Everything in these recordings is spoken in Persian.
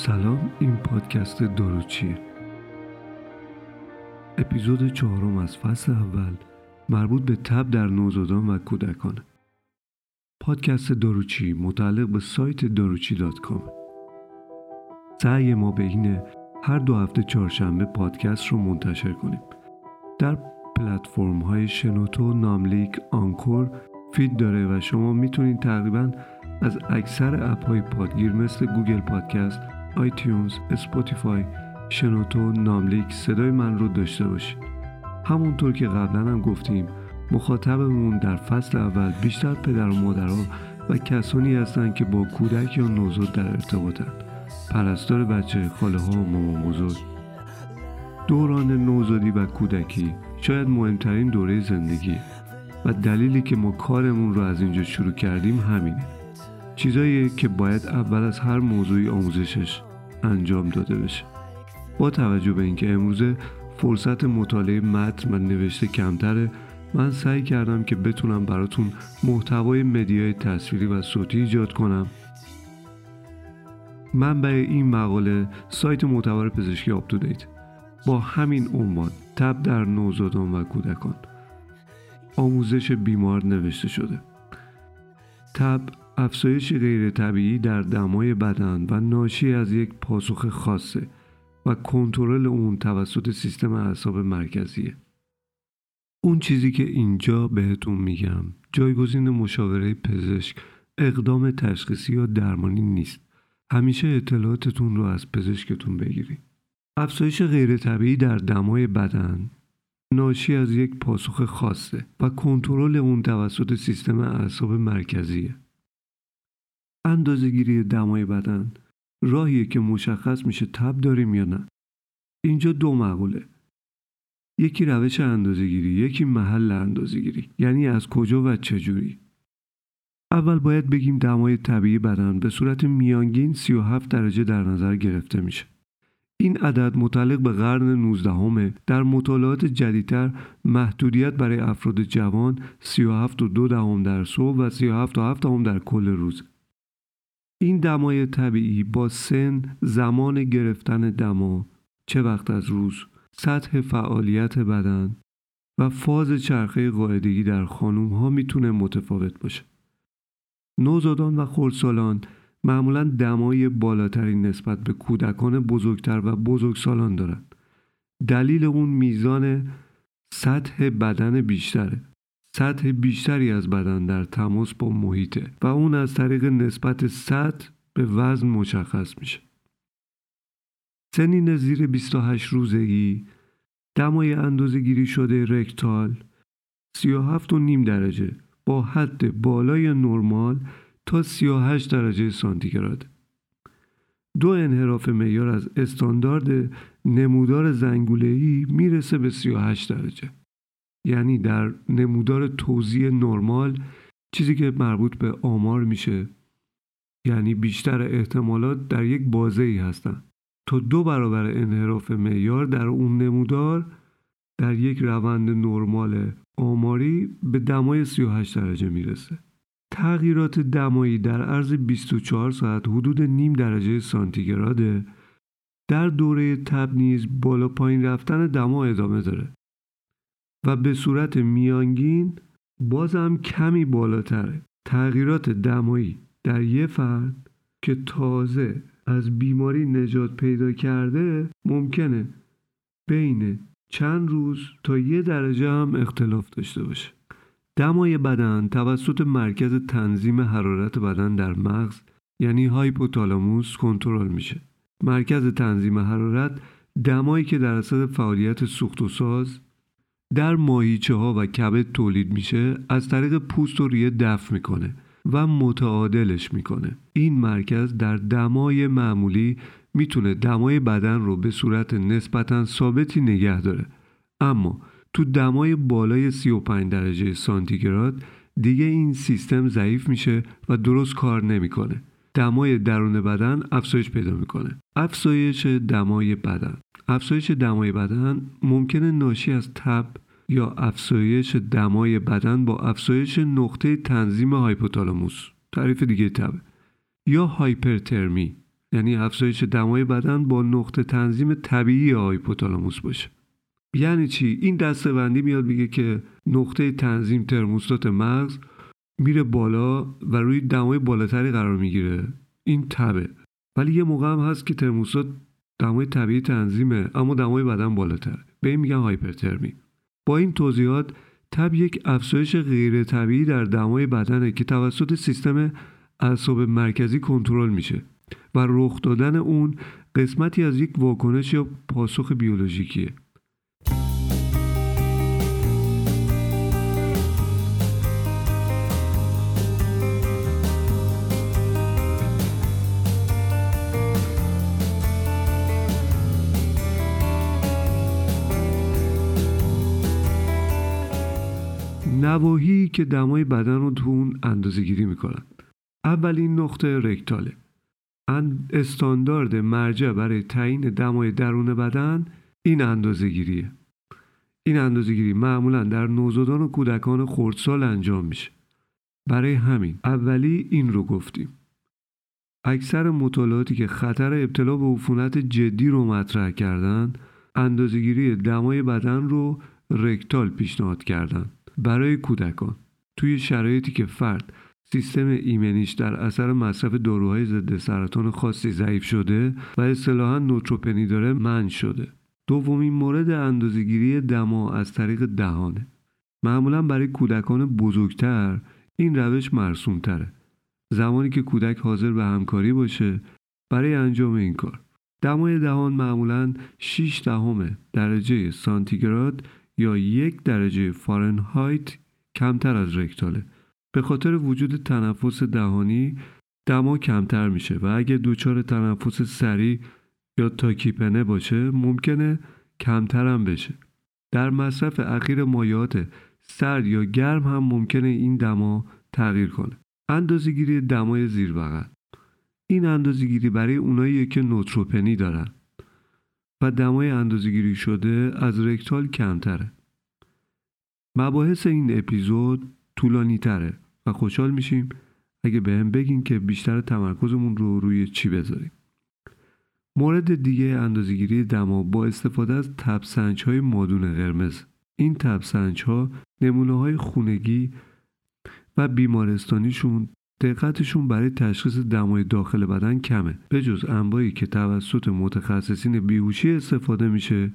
سلام این پادکست داروچیه. اپیزود چهارم از فصل اول مربوط به تب در نوزادان و کودکانه پادکست داروچی متعلق به سایت داروچی dot com. سعی ما به اینه هر دو هفته چهارشنبه پادکست رو منتشر کنیم. در پلتفرم های شنوتو، ناملیک، Anchor feed داره و شما می‌تونید تقریبا از اکثر اپ های پادگیر مثل Google Podcast، iTunes، Spotify، شنوتو، ناملیک صدای من رو داشته باشید. همونطور که قبلا هم گفتیم مخاطبمون در فصل اول بیشتر پدر و مادرها و کسانی هستند که با کودک یا نوزاد در ارتباطن پرستار بچه خاله ها و مامان بزرگ. دوران نوزادی و کودکی شاید مهمترین دوره زندگی و دلیلی که ما کارمون رو از اینجا شروع کردیم همینه. چیزایی که باید اول از هر موضوعی آموزشش انجام داده بشه. با توجه به اینکه امروزه فرصت مطالعه متن و نوشته کمتره من سعی کردم که بتونم براتون محتوای media ی تصویری و صوتی ایجاد کنم. منبع این مقاله سایت معتبر پزشکی UpToDate با همین عنوان تب در نوزادان و کودکان. آموزش بیمار نوشته شده. تب افزایش غیر طبیعی در دمای بدن و ناشی از یک پاسخ خاصه و کنترل اون توسط سیستم اعصاب مرکزیه. اون چیزی که اینجا بهتون میگم جایگزین مشاوره پزشک اقدام تشخیصی یا درمانی نیست. همیشه اطلاعاتتون رو از پزشکتون بگیرید. افزایش غیر طبیعی در دمای بدن ناشی از یک پاسخ خاصه و کنترل اون توسط سیستم اعصاب مرکزیه. اندازهگیری دمای بدن. راهیه که مشخص میشه تب داریم یا نه. اینجا دو مقوله. یکی روش اندازهگیری یکی محل اندازهگیری یعنی از کجا و چجوری اول باید بگیم دمای طبیعی بدن به صورت میانگین 37 درجه در نظر گرفته میشه. این عدد متعلق به قرن 19 همه در مطالعات جدیدتر محدودیت برای افراد جوان 37 و دو دهم در صبح و 37 و 7 دهم در کل روز. این دمای طبیعی با سن زمان گرفتن دما چه وقت از روز سطح فعالیت بدن و فاز چرخه قاعدگی در خانوم ها می‌تونه متفاوت باشه نوزادان و خردسالان معمولا دمای بالاتری نسبت به کودکان بزرگتر و بزرگسالان دارند. دلیل اون میزان سطح بدن بیشتره. سطح بیشتری از بدن در تماس با محیطه و اون از طریق نسبت سطح به وزن مشخص میشه. سنین زیر 28 روزگی دمای اندازه گیری شده رکتال 37 و نیم درجه با حد بالای نرمال تا 38 درجه سانتیگراد. دو انحراف معیار از استاندارد نمودار زنگوله‌ای می‌رسه به 38 درجه. یعنی در نمودار توزیع نرمال چیزی که مربوط به آمار میشه. یعنی بیشتر احتمالات در یک بازه ای هستن. تا دو برابر انحراف معیار در اون نمودار در یک روند نرمال آماری به دمای 38 درجه می‌رسه. تغییرات دمایی در عرض 24 ساعت حدود نیم درجه سانتیگراده. در دوره تب نیز بالا پایین رفتن دما ادامه داره. و به صورت میانگین بازم کمی بالاتره. تغییرات دمایی در یه فرد که تازه از بیماری نجات پیدا کرده ممکنه بین چند روز تا یه درجه هم اختلاف داشته باشه. دمای بدن توسط مرکز تنظیم حرارت بدن در مغز یعنی هایپوتالاموس کنترل میشه. مرکز تنظیم حرارت دمایی که در اثر فعالیت سوخت و ساز در ماهیچه ها و کبد تولید میشه از طریق پوست و ریه دفع می‌کنه و متعادلش می‌کنه این مرکز در دمای معمولی می‌تونه دمای بدن رو به صورت نسبتا ثابتی نگه داره اما تو دمای بالای 35 درجه سانتیگراد دیگه این سیستم ضعیف میشه و درست کار نمی‌کنه. دمای درون بدن افزایش پیدا می‌کنه. افزایش دمای بدن افزایش دمای بدن ممکنه ناشی از تب یا افزایش دمای بدن با افزایش نقطه تنظیم هایپوتالاموس تعریف دیگه تب یا هایپرترمی یعنی افزایش دمای بدن با نقطه تنظیم طبیعی هایپوتالاموس باشه. یعنی چی؟ این دستبندی میاد میگه که نقطه تنظیم ترموستات مغز میره بالا و روی دمای بالاتری قرار می‌گیره. این تبه. ولی یه موقع هم هست که ترموستات دمای طبیعی تنظیمه اما دمای بدن بالاتر. به این میگن هایپرترمی. با این توضیحات تب یک افزایش غیر طبیعی در دمای بدنه که توسط سیستم اعصاب مرکزی کنترل میشه و رخ دادن اون قسمتی از یک واکنش یا پاسخ بیولوژیکیه. نواحی که دمای بدن رو تو اون اندازه گیری می‌کنن. اولین نقطه رکتاله. استاندارد مرجع برای تعیین دمای درون بدن این اندازه گیریه این اندازه گیری معمولا در نوزادان و کودکان خردسال انجام میشه. برای همین اولی این رو گفتیم. اکثر مطالعاتی که خطر ابتلا به عفونت جدی رو مطرح کردن اندازهگیری دمای بدن رو رکتال پیشنهاد کردند. برای کودکان. توی شرایطی که فرد سیستم ایمنیش در اثر مصرف داروهای ضد سرطان خاصی ضعیف شده و اصطلاحا نوتروپنی داره من شده. دومین مورد اندازهگیری دما از طریق دهانه. معمولا برای کودکان بزرگتر این روش مرسومتره. زمانی که کودک حاضر به همکاری باشه برای انجام این کار. دمای دهان معمولا 6 دهم درجه سانتیگراد یا یک درجه فارنهایت کمتر از رکتاله. به خاطر وجود تنفس دهانی دما کمتر میشه و اگه دچار تنفس سریع یا تاکیپنه باشه ممکنه کمتر هم بشه. در مصرف اخیر مایات سرد یا گرم هم ممکنه این دما تغییر کنه. اندازهگیری دمای زیر بغل. این اندازهگیری برای اونایی که نوتروپنی دارن. و دمای اندازگیری شده از رکتال کمتره. مباحث این اپیزود طولانی تره و خوشحال میشیم اگه به هم بگین که بیشتر تمرکزمون رو روی چی بذاریم. مورد دیگه اندازگیری دما با استفاده از تبسنج های مادون قرمز این تبسنج ها نمونه های خونگی و بیمارستانیشون دقتشون برای تشخیص دمای داخل بدن کمه. به جز انواعی که توسط متخصصین بیهوشی استفاده میشه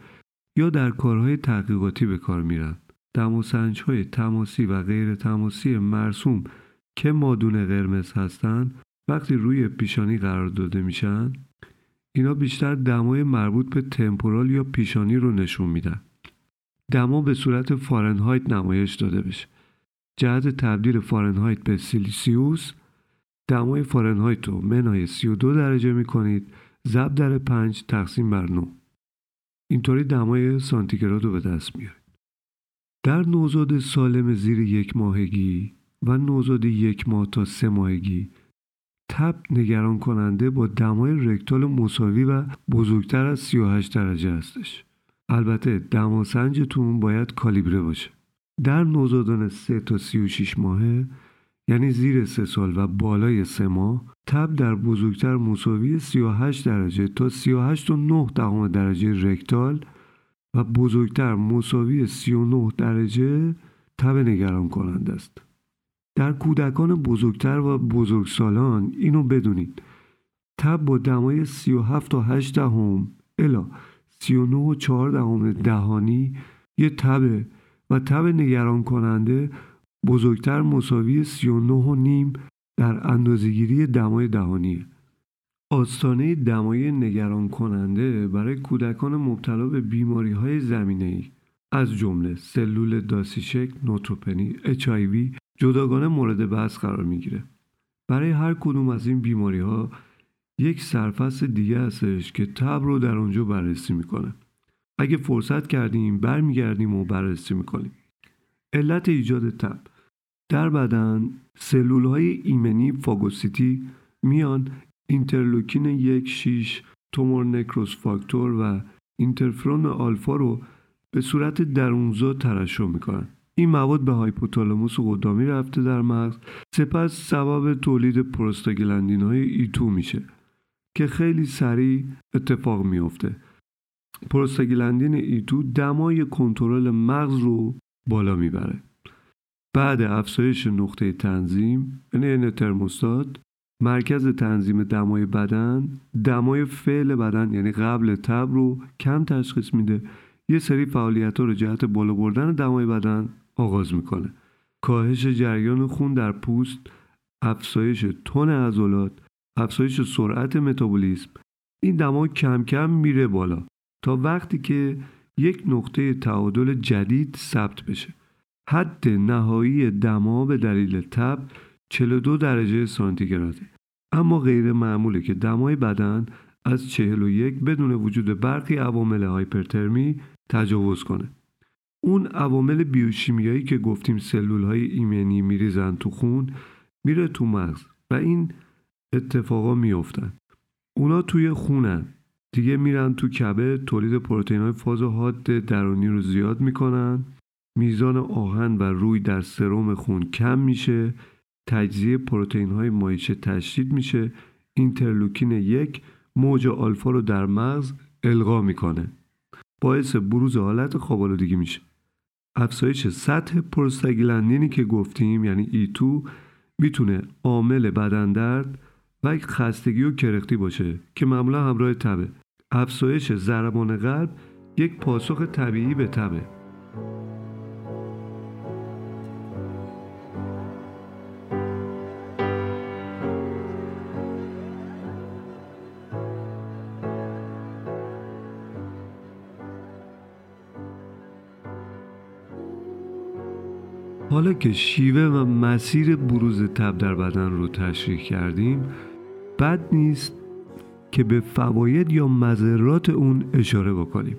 یا در کارهای تحقیقاتی به کار میرن. های تماسی و غیر تماسی مرسوم که مادون قرمز هستند وقتی روی پیشانی قرار داده میشن اینا بیشتر دمای مربوط به تمپورال یا پیشانی رو نشون میدن. دما به صورت فارنهایت نمایش داده بشه. جهت تبدیل فارنهایت به سیلیسیوس دمای فارنهایت رو منهای 32 درجه می کنید ضرب در 5 تقسیم بر 9 اینطوری دمای سانتیگراد رو به دست میارید. در نوزاد سالم زیر یک ماهگی و نوزاد یک ماه تا سه ماهگی تب نگران کننده با دمای رکتال مساوی و بزرگتر از 38 درجه هستش. البته دماسنجتون باید کالیبره باشه. در نوزادان 3 تا 36 ماهه یعنی زیر سه سال و بالای سه ماه تب در بزرگتر مساوی 38 درجه تا 38 و 9 دهم درجه رکتال و بزرگتر مساوی 39 درجه تب نگران کننده است. در کودکان بزرگتر و بزرگسالان اینو بدونید تب با دمای 37 تا 8 دهم الا 39 و 4 دهم دهانی یه تبه و تب نگران کننده بزرگتر مساوی 39 و نیم در اندازهگیری دمای دهانی آستانه دمای نگران کننده برای کودکان مبتلا به بیماری های زمینه ای از جمله سلول داسیشک، نوتروپنی، اچ جداگانه مورد بحث قرار می‌گیره. برای هر کدوم از این بیماری ها یک سرفصل دیگه هستش که تب رو در اونجا بررسی می‌کنه. اگه فرصت کردیم برمیگردیم و بررسی می‌کنیم. علت ایجاد تب در بدن سلول های ایمنی فاگوسیتی میان اینترلوکین یک شیش tumor necrosis factor و اینترفرون آلفا رو به صورت درونزا ترشح می‌کنن. این مواد به هایپوتالاموس و قدامی رفته در مغز. سپس سبب تولید پروستاگلندین های ایتو میشه که خیلی سریع اتفاق میفته پروستاگلندین ایتو دمای کنترل مغز رو بالا می‌بره. بعد افزایش نقطه تنظیم یعنی ترموستات مرکز تنظیم دمای بدن دمای فعل بدن یعنی قبل تب رو کم تشخیص میده. یه سری فعالیت ها رو جهت بالا بردن دمای بدن آغاز می‌کنه. کاهش جریان خون در پوست افزایش تون عضلات افزایش سرعت متابولیسم. این دما کم کم میره بالا. تا وقتی که یک نقطه تعادل جدید ثبت بشه. حد نهایی دما به دلیل تب 42 درجه سانتیگراده اما غیر معموله که دمای بدن از 41 بدون وجود برخی عوامل هایپرترمی تجاوز کنه. اون عوامل بیوشیمیایی که گفتیم سلول های ایمنی میریزن تو خون میره تو مغز و این اتفاقا میفتن اونا توی خونن. دیگه میرن تو کبه تولید پروتئین های فاز حاد درونی رو زیاد می‌کنن. میزان آهن و روی در سرم خون کم میشه. تجزیه پروتئین های تشدید میشه. اینترلوکین یک موج آلفا رو در مغز القا می‌کنه. باعث بروز حالت خوابالودگی میشه. افزایش سطح پروستاگلندینی که گفتیم یعنی ایتو می‌تونه عامل بدن درد و خستگی و کرختی باشه که معمولا همراه تبه. افزایش ضربان قلب یک پاسخ طبیعی به تبه حالا که شیوه و مسیر بروز تب در بدن رو تشریح کردیم بد نیست که به فواید یا مذرات اون اشاره بکنیم.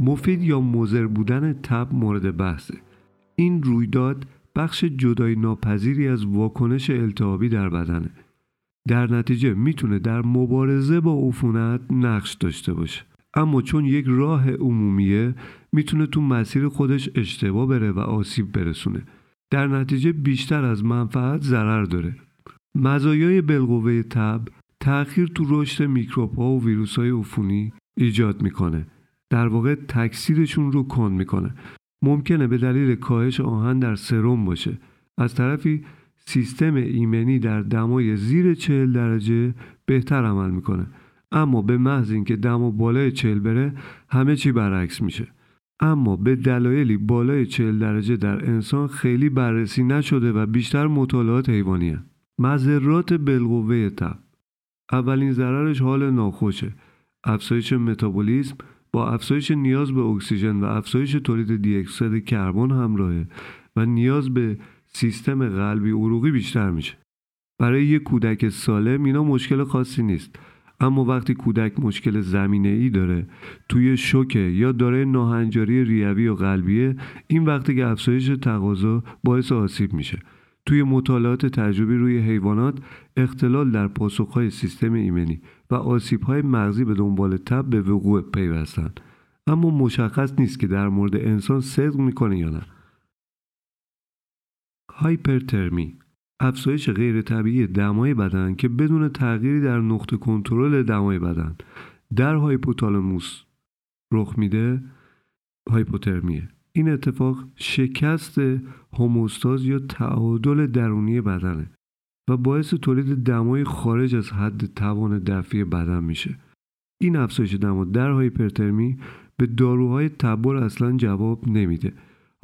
مفید یا مضر بودن تب مورد بحثه. این رویداد بخش جدای ناپذیری از واکنش التهابی در بدنه. در نتیجه می‌تونه در مبارزه با عفونت نقش داشته باشه. اما چون یک راه عمومیه می‌تونه تو مسیر خودش اشتباه بره و آسیب برسونه. در نتیجه بیشتر از منفعت ضرر داره. مزایای بالقوه تب تأخیر تو رشد میکروب ها و ویروس های عفونی ایجاد می‌کنه. در واقع تکثیرشون رو کند می‌کنه. ممکنه به دلیل کاهش آهن در سرم باشه. از طرفی سیستم ایمنی در دمای زیر چهل درجه بهتر عمل می‌کنه. اما به محض اینکه دما بالای چهل بره همه چی برعکس میشه. اما به دلایلی بالای چهل درجه در انسان خیلی بررسی نشده و بیشتر مطالعات حیوانی مذرات بالقوه تب. اولین ضررش حال ناخوشه. افزایش متابولیسم با افزایش نیاز به اکسیژن و افزایش تولید دی اکسید کربن همراهه و نیاز به سیستم قلبی عروقی بیشتر میشه. برای یک کودک سالم اینا مشکل خاصی نیست اما وقتی کودک مشکل زمینه ای داره توی شوکه یا داره ناهنجاری ریوی و قلبیه این وقتی که افزایش تقاضا باعث آسیب میشه. توی مطالعات تجربی روی حیوانات اختلال در پاسخهای سیستم ایمنی و آسیبهای مغزی به دنبال تب به وقوع پیوستن اما مشخص نیست که در مورد انسان صدق می‌کنه یا نه. هایپرترمی افزایش غیر طبیعی دمای بدن که بدون تغییری در نقطه کنترل دمای بدن. در هایپوتالاموس رخ میده هایپوترمیه. این اتفاق شکست هموستاز یا تعادل درونی بدنه و باعث تولید دمای خارج از حد توان دفعی بدن میشه این افزایش دما در هایپرترمی به داروهای تبر اصلا جواب نمیده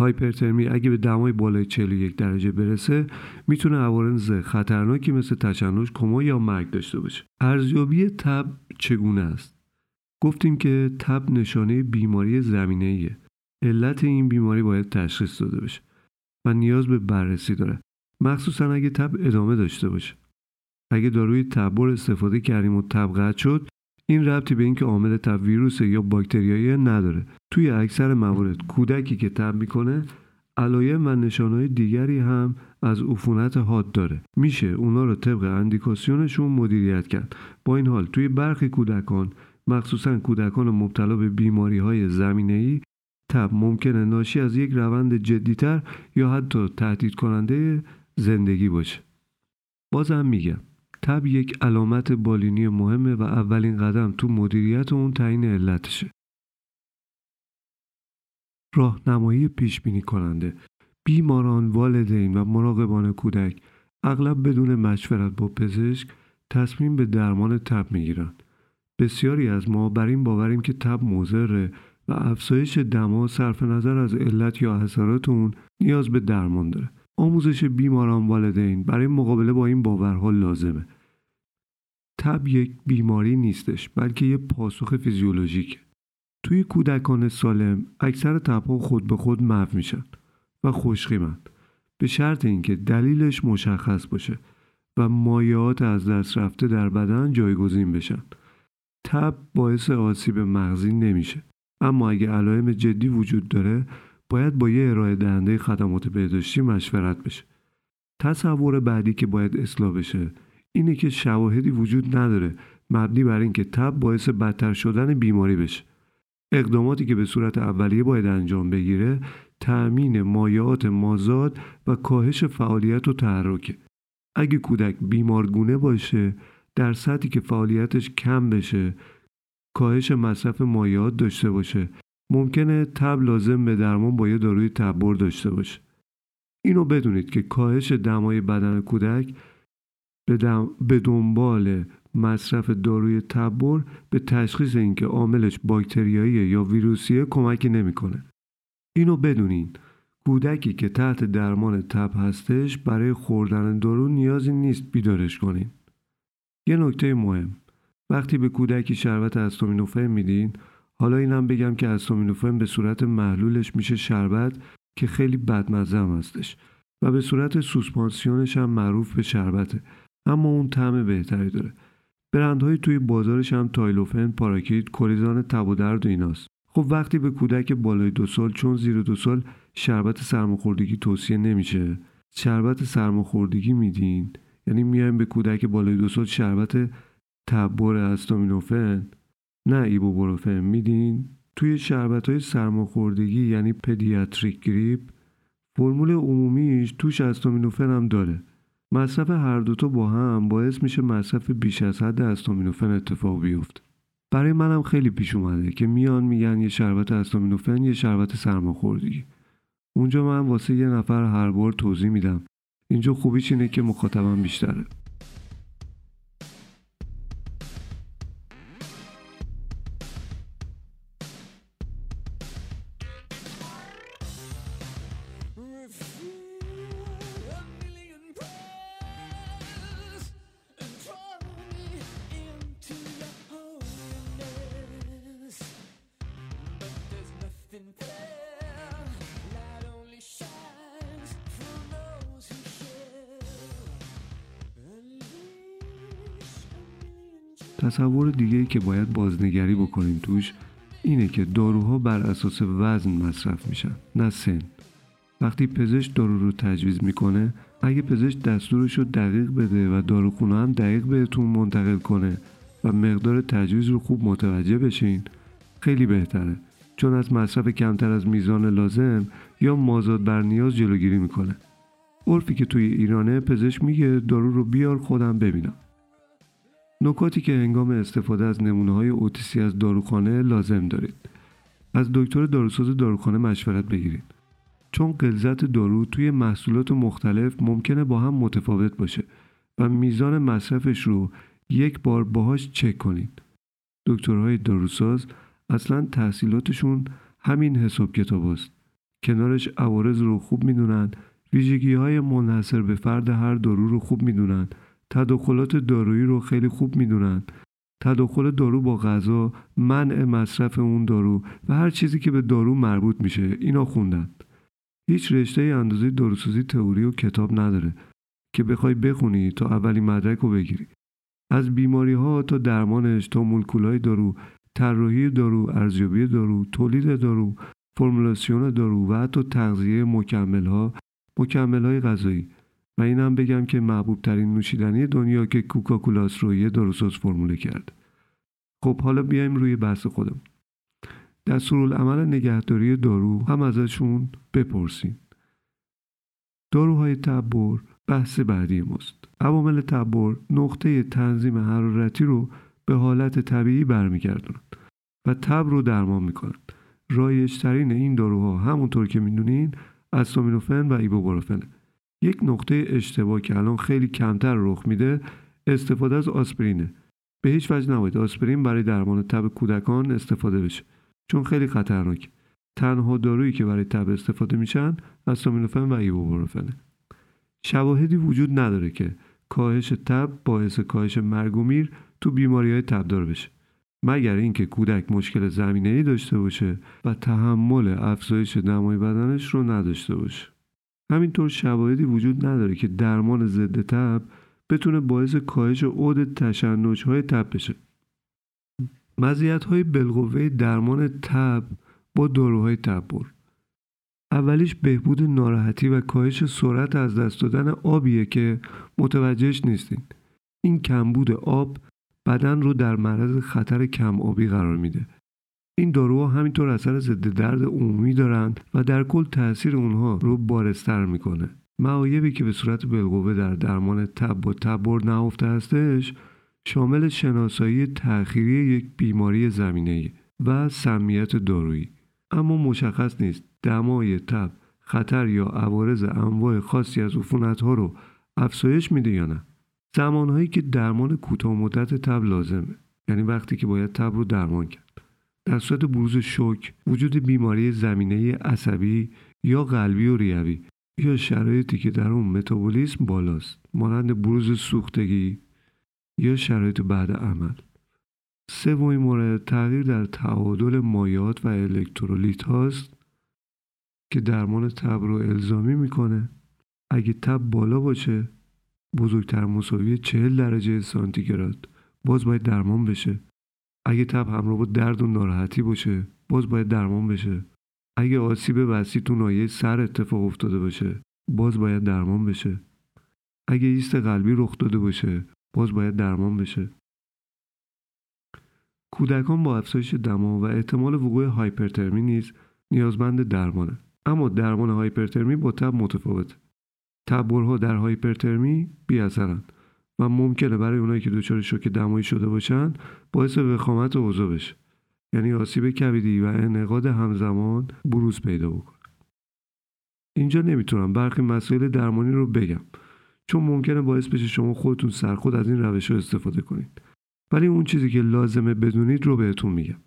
هایپرترمی اگه به دمای بالای 41 درجه برسه می‌تونه عوارض خطرناکی مثل تشنج، کما یا مرگ داشته باشه. ارزیابی تب چگونه است؟ گفتیم که تب نشانه بیماری زمینه ایه. علت این بیماری باید تشخیص داده بشه و نیاز به بررسی داره. مخصوصا اگه تب ادامه داشته باشه. اگه داروی تبر استفاده کردیم و تب قطع شد این ربطی به اینکه عامل تب ویروس یا باکتریایی نداره توی اکثر موارد کودکی که تب می‌کنه علایم و نشانهای دیگری هم از عفونت حاد داره میشه اونا رو طبق اندیکاسیونشون مدیریت کرد با این حال توی برخی کودکان مخصوصا کودکان مبتلا به بیماری های زمینه ای تب ممکنه ناشی از یک روند جدیتر یا حتی تهدید کننده زندگی باشه. بازم میگم تب یک علامت بالینی مهمه و اولین قدم تو مدیریت اون تعیین علتشه. راهنمایی پیش بینی کننده بیماران والدین و مراقبان کودک اغلب بدون مشورت با پزشک تصمیم به درمان تب می‌گیرن. بسیاری از ما بر این باوریم که تب مضره و افزایش دما صرف نظر از علت یا اثرات اون نیاز به درمان داره. آموزش بیماران والدین برای مقابله با این باورها لازمه. تب یک بیماری نیستش بلکه یه پاسخ فیزیولوژیک توی کودکان سالم اکثر تبها خود به خود محو میشن و خوشقیمند به شرط اینکه دلیلش مشخص باشه و مایعات از دست رفته در بدن جایگزین بشن. تب باعث آسیب مغزی نمیشه. اما اگه علائم جدی وجود داره باید با یه ارائه دهنده خدمات بهداشتی مشورت بشه. تصور بعدی که باید اصلاح بشه اینه که شواهدی وجود نداره مبنی بر اینکه تب باعث بدتر شدن بیماری بشه. اقداماتی که به صورت اولیه باید انجام بگیره تأمین مایعات مازاد و کاهش فعالیت و تحرکه. اگه کودک بیمارگونه باشه در سطحی که فعالیتش کم بشه کاهش مصرف مایعات داشته باشه ممکنه تب لازم به درمان با یه داروی تبر داشته باشه اینو بدونید که کاهش دمای بدن کودک به, به دنبال مصرف داروی تبر به تشخیص اینکه عاملش باکتریایی یا ویروسیه کمکی نمی‌کنه. اینو بدونین کودکی که تحت درمان تب هستش برای خوردن دارو نیازی نیست بیدارش کنین. یه نکته مهم وقتی به کودکی شربت استامینوفن میدین حالا اینم بگم که استامینوفن به صورت محلولش میشه شربت که خیلی بدمزه هم هستش و به صورت سوسپانسیونش هم معروف به شربته اما اون طعم بهتری داره برندهایی توی بازارش هم تایلوفن، پاراکیت، کوریزان تب و درد و ایناست. خب وقتی به کودک بالای دو سال چون زیر دو سال شربت سرماخوردگی توصیه نمیشه شربت سرماخوردگی میدین یعنی میایم به کودک بالای دو سال شربت تب‌بر استامینوفن نه ایبوپروفن میدین؟ توی شربت های سرماخوردگی یعنی pediatric grip فرمول عمومیش توش استامینوفن هم داره. مصرف هر دوتا با هم باعث میشه مصرف بیش از حد استامینوفن اتفاق بیفته. برای منم خیلی پیش اومده که میان میگن یه شربت استامینوفن یه شربت سرماخوردگی. اونجا من واسه یه نفر هر بار توضیح میدم. اینجا خوبیش اینه که مخاطبم بیشتره. تصور دیگه ای که باید بازنگری بکنیم توش اینه که داروها بر اساس وزن مصرف میشن نه سن. وقتی پزشک دارو رو تجویز می‌کنه اگه پزشک دستورش رو دقیق بده و داروخونه هم دقیق بهتون منتقل کنه و مقدار تجویز رو خوب متوجه بشین خیلی بهتره. چون از مصرف کمتر از میزان لازم یا مازاد بر نیاز جلوگیری می‌کنه. عرفی که توی ایرانه پزشک میگه دارو رو بیار خودم ببینم. نکاتی که هنگام استفاده از نمونه های اوتیسی از داروخانه لازم دارید. از دکتر داروساز داروخانه مشورت بگیرید. چون غلظت دارو توی محصولات مختلف ممکنه با هم متفاوت باشه و میزان مصرفش رو یک بار باهاش چک کنید. دکترهای داروساز اصلا تحصیلاتشون همین حساب کتاب است. کنارش عوارض رو خوب می‌دونن ویژگی های منحصر به فرد هر دارو رو خوب می‌دونن تداخلات دارویی رو خیلی خوب می‌دونن. تداخل دارو با غذا منع مصرف اون دارو و هر چیزی که به دارو مربوط میشه اینا خوندن. هیچ رشته اندازه داروسازی تئوری و کتاب نداره که بخوای بخونی تا اولی مدرک رو بگیری. از بیماری ها تا درمانش تا مولکولای دارو طراحی دارو ارزیابی دارو تولید دارو فرمولاسیون دارو و حتی تغذیه مکمل ها مکمل های غذایی. و اینم بگم که محبوب ترین نوشیدنی دنیا که کوکاکولاس رو یه داروساز فرموله کرد. خب حالا بیایم روی بحث خودم دستورالعمل نگهداری دارو هم ازشون بپرسین. داروهای تبر بحث بعدی ماست. عوامل تبر نقطه تنظیم حرارتی رو به حالت طبیعی برمیگردونند و تب رو درمان می‌کنند رایجترین این داروها همونطور که می‌دونین استامینوفن و ایبوبروفنه یک نقطه اشتباه که الان خیلی کمتر رخ میده استفاده از آسپرینه. به هیچ وجه نباید آسپرین برای درمان تب کودکان استفاده بشه چون خیلی خطرناک. تنها دارویی که برای تب استفاده میشن استامینوفن و ایبوبروفنه شواهدی وجود نداره که کاهش تب باعث کاهش مرگ و میر تو بیماری های تبدار بشه. مگر اینکه کودک مشکل زمینه ای داشته باشه و تحمل افزایش دمای بدنش رو نداشته باشه. همینطور شواهدی وجود نداره که درمان ضد تب بتونه باعث کاهش عود تشنج های تب بشه. مزیت های بالقوه درمان تب با داروهای تبر اولیش بهبود ناراحتی و کاهش سرعت از دست دادن آبیه که متوجهش نیستین. این کمبود آب بدن رو در معرض خطر کم آبی قرار میده. این داروها همینطور اثر ضد درد عمومی دارند و در کل تاثیر اونها رو بارستر می‌کنه. معایبی که به صورت بالقوه در درمان تب و تبر نهفته هستش شامل شناسایی تأخیری یک بیماری زمینه و سمیت دارویی. اما مشخص نیست دمای تب خطر یا عوارض انواع خاصی از عفونت رو افزایش میده یا نه. زمانهایی که درمان کوتاه مدت تب لازمه یعنی وقتی که باید تب رو درمان کرد. در صورت بروز شوک وجود بیماری زمینه عصبی یا قلبی و ریوی یا شرایطی که در اون متابولیسم بالاست مانند بروز سوختگی یا شرایط بعد عمل. سومین مورد تغییر در تعادل مایات و الکترولیت هاست که درمان تب رو الزامی می‌کنه. اگه تب بالا باشه بزرگتر مساوی 40 درجه سانتیگراد باز باید درمان بشه. اگه تب همراه با درد و ناراحتی باشه باز باید درمان بشه. اگه آسیب وسیع تو نایه سر اتفاق افتاده باشه باز باید درمان بشه. اگه ایست قلبی رخ داده باشه باز باید درمان بشه. کودکان با افزایش دما و احتمال وقوع هایپرترمی نیز نیازمند درمانه. اما درمان هایپرترمی با تب متفاوته. تبرها در هایپرترمی بیاثرند. و ممکنه برای اونایی که دچار شوک دمایی شده باشن باعث وخامت اوضاع بشه یعنی آسیب کبدی و انعقاد همزمان بروز پیدا بکنه. اینجا نمی‌تونم برخی مسائل درمانی رو بگم چون ممکنه باعث بشه شما خودتون سرخود از این روش ها استفاده کنید. ولی اون چیزی که لازمه بدونید رو بهتون میگم.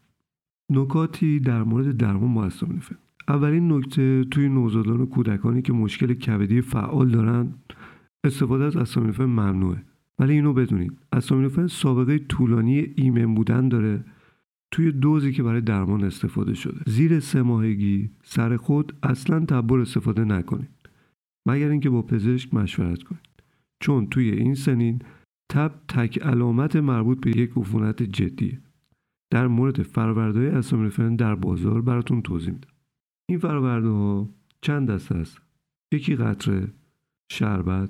نکاتی در مورد درمان استامینوفن اولین نکته توی نوزادان و کودکانی که مشکل کبدی فعال دارن استفاده از استامینوفن ممنوعه. ولی اینو بدونید استامینوفن سابقه طولانی ایمن بودن داره. توی دوزی که برای درمان استفاده شده. زیر سه ماهگی سر خود اصلا تبر استفاده نکنید. مگر اینکه با پزشک مشورت کنید. چون توی این سنین تب تک علامت مربوط به یک عفونت جدیه. در مورد فروردهای استامینوفن در بازار براتون توضیح میدم. این فرآورده ها چند دسته است؟ یکی قطره شربت